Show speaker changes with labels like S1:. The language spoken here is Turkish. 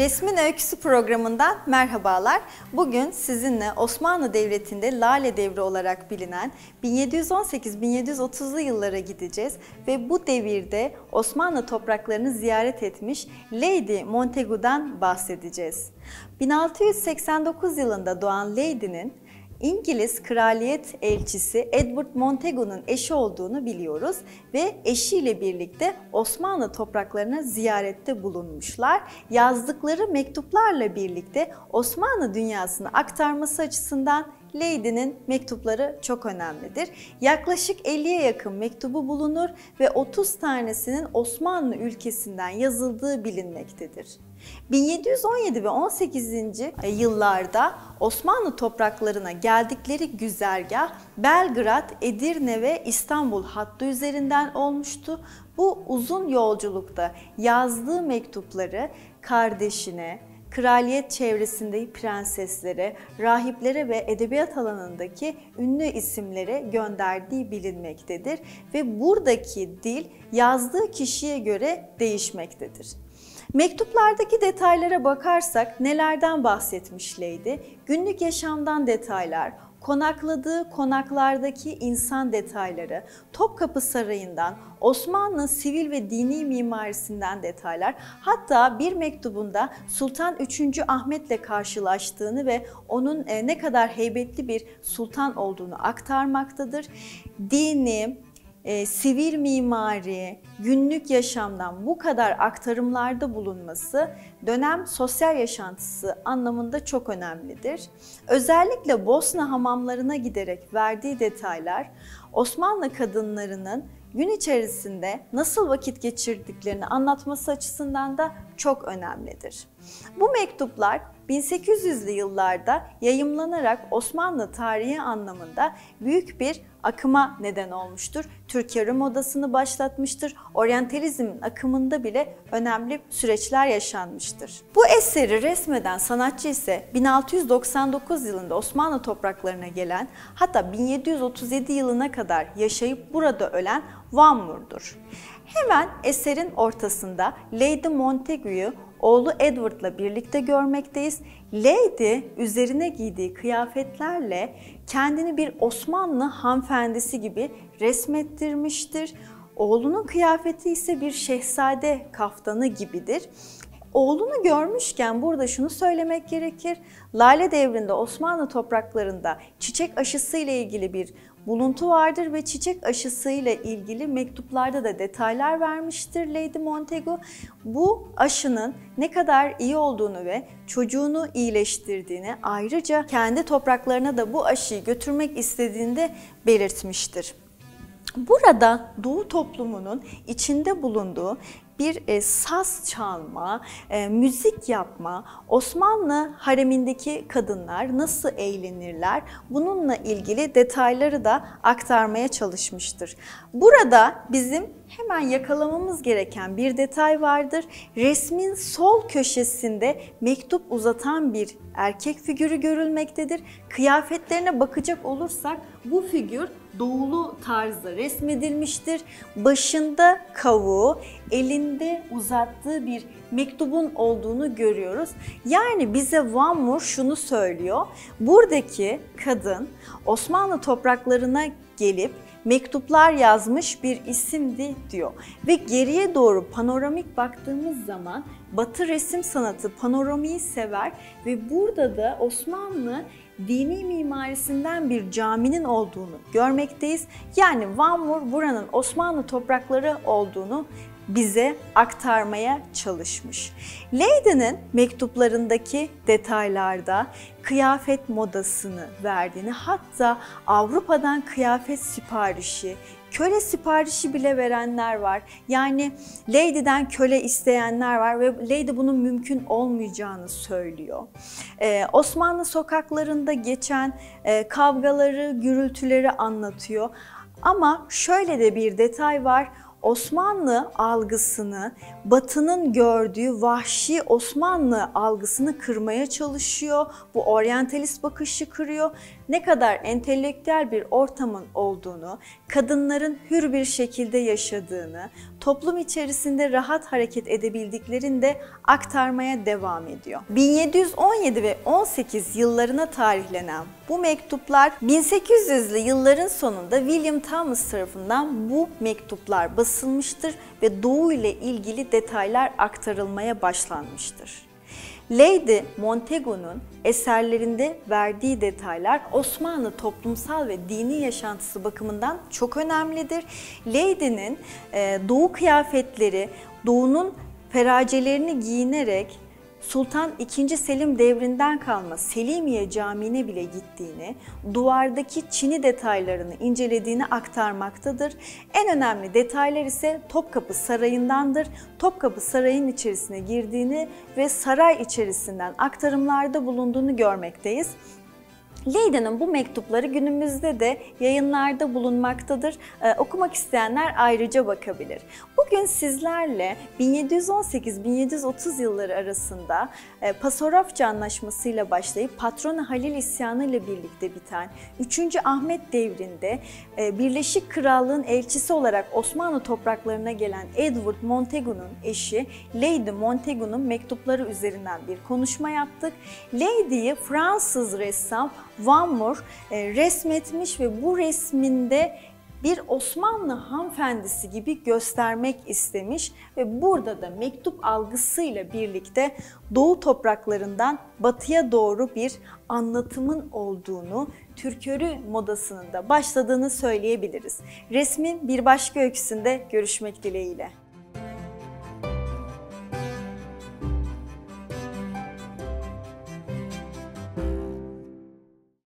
S1: Resmin Öyküsü programından merhabalar. Bugün sizinle Osmanlı Devleti'nde Lale Devri olarak bilinen 1718-1730'lu yıllara gideceğiz ve bu devirde Osmanlı topraklarını ziyaret etmiş Lady Montagu'dan bahsedeceğiz. 1689 yılında doğan Lady'nin İngiliz kraliyet elçisi Edward Montagu'nun eşi olduğunu biliyoruz ve eşiyle birlikte Osmanlı topraklarına ziyarette bulunmuşlar. Yazdıkları mektuplarla birlikte Osmanlı dünyasını aktarması açısından Lady'nin mektupları çok önemlidir. Yaklaşık 50'ye yakın mektubu bulunur ve 30 tanesinin Osmanlı ülkesinden yazıldığı bilinmektedir. 1717 ve 18. yıllarda Osmanlı topraklarına geldikleri güzergah Belgrad, Edirne ve İstanbul hattı üzerinden olmuştu. Bu uzun yolculukta yazdığı mektupları kardeşine, kraliyet çevresindeki prenseslere, rahiplere ve edebiyat alanındaki ünlü isimlere gönderdiği bilinmektedir ve buradaki dil yazdığı kişiye göre değişmektedir. Mektuplardaki detaylara bakarsak nelerden bahsetmişleydi? Günlük yaşamdan detaylar, konakladığı konaklardaki insan detayları, Topkapı Sarayı'ndan, Osmanlı sivil ve dini mimarisinden detaylar, hatta bir mektubunda Sultan 3. Ahmet'le karşılaştığını ve onun e, ne kadar heybetli bir sultan olduğunu aktarmaktadır. Dini, e, sivil mimari, günlük yaşamdan bu kadar aktarımlarda bulunması dönem sosyal yaşantısı anlamında çok önemlidir. Özellikle Bosna hamamlarına giderek verdiği detaylar Osmanlı kadınlarının gün içerisinde nasıl vakit geçirdiklerini anlatması açısından da çok önemlidir. Bu mektuplar 1800'lü yıllarda yayımlanarak Osmanlı tarihi anlamında büyük bir akıma neden olmuştur. Türk yarım modasını başlatmıştır. Oryantalizmin akımında bile önemli süreçler yaşanmıştır. Bu eseri resmeden sanatçı ise 1699 yılında Osmanlı topraklarına gelen hatta 1737 yılına kadar yaşayıp burada ölen Van Mur'dur. Hemen eserin ortasında Lady Montagu'yu oğlu Edward'la birlikte görmekteyiz. Lady üzerine giydiği kıyafetlerle kendini bir Osmanlı hanımefendisi gibi resmettirmiştir. Oğlunun kıyafeti ise bir şehzade kaftanı gibidir. Oğlunu görmüşken burada şunu söylemek gerekir. Lale devrinde Osmanlı topraklarında çiçek aşısı ile ilgili bir buluntu vardır ve çiçek aşısı ile ilgili mektuplarda da detaylar vermiştir Lady Montagu. Bu aşının ne kadar iyi olduğunu ve çocuğunu iyileştirdiğini ayrıca kendi topraklarına da bu aşıyı götürmek istediğini de belirtmiştir. Burada Doğu toplumunun içinde bulunduğu bir e, saz çalma, e, müzik yapma, Osmanlı haremindeki kadınlar nasıl eğlenirler bununla ilgili detayları da aktarmaya çalışmıştır. Burada bizim hemen yakalamamız gereken bir detay vardır. Resmin sol köşesinde mektup uzatan bir erkek figürü görülmektedir. Kıyafetlerine bakacak olursak bu figür doğulu tarzda resmedilmiştir. Başında kavuğu, elinde uzattığı bir mektubun olduğunu görüyoruz. Yani bize Van Moor şunu söylüyor. Buradaki kadın Osmanlı topraklarına gelip mektuplar yazmış bir isimdi diyor. Ve geriye doğru panoramik baktığımız zaman Batı resim sanatı panoramiyi sever ve burada da Osmanlı dini mimarisinden bir caminin olduğunu görmekteyiz. Yani Van Moor buranın Osmanlı toprakları olduğunu bize aktarmaya çalışmış. Lady'nin mektuplarındaki detaylarda kıyafet modasını verdiğini hatta Avrupa'dan kıyafet siparişi, köle siparişi bile verenler var. Yani Lady'den köle isteyenler var ve Lady bunun mümkün olmayacağını söylüyor. Ee, Osmanlı sokaklarında geçen e, kavgaları, gürültüleri anlatıyor. Ama şöyle de bir detay var. Osmanlı algısını, Batı'nın gördüğü vahşi Osmanlı algısını kırmaya çalışıyor. Bu oryantalist bakışı kırıyor ne kadar entelektüel bir ortamın olduğunu, kadınların hür bir şekilde yaşadığını, toplum içerisinde rahat hareket edebildiklerini de aktarmaya devam ediyor. 1717 ve 18 yıllarına tarihlenen bu mektuplar 1800'lü yılların sonunda William Thomas tarafından bu mektuplar basılmıştır ve Doğu ile ilgili detaylar aktarılmaya başlanmıştır. Lady Montagu'nun eserlerinde verdiği detaylar Osmanlı toplumsal ve dini yaşantısı bakımından çok önemlidir. Lady'nin e, doğu kıyafetleri, doğunun feracelerini giyinerek Sultan II. Selim devrinden kalma Selimiye Camii'ne bile gittiğini, duvardaki çini detaylarını incelediğini aktarmaktadır. En önemli detaylar ise Topkapı Sarayı'ndandır. Topkapı Sarayı'nın içerisine girdiğini ve saray içerisinden aktarımlarda bulunduğunu görmekteyiz. Lady'nin bu mektupları günümüzde de yayınlarda bulunmaktadır. Ee, okumak isteyenler ayrıca bakabilir. Bugün sizlerle 1718-1730 yılları arasında e, Pasarofça Anlaşması ile başlayıp Patrona Halil İsyanı ile birlikte biten 3. Ahmet devrinde e, Birleşik Krallığın elçisi olarak Osmanlı topraklarına gelen Edward Montagu'nun eşi Lady Montagu'nun mektupları üzerinden bir konuşma yaptık. Lady'yi Fransız ressam Van Moor e, resmetmiş ve bu resminde bir Osmanlı hanımefendisi gibi göstermek istemiş ve burada da mektup algısıyla birlikte doğu topraklarından batıya doğru bir anlatımın olduğunu, türkörü modasının da başladığını söyleyebiliriz. Resmin bir başka öyküsünde görüşmek dileğiyle.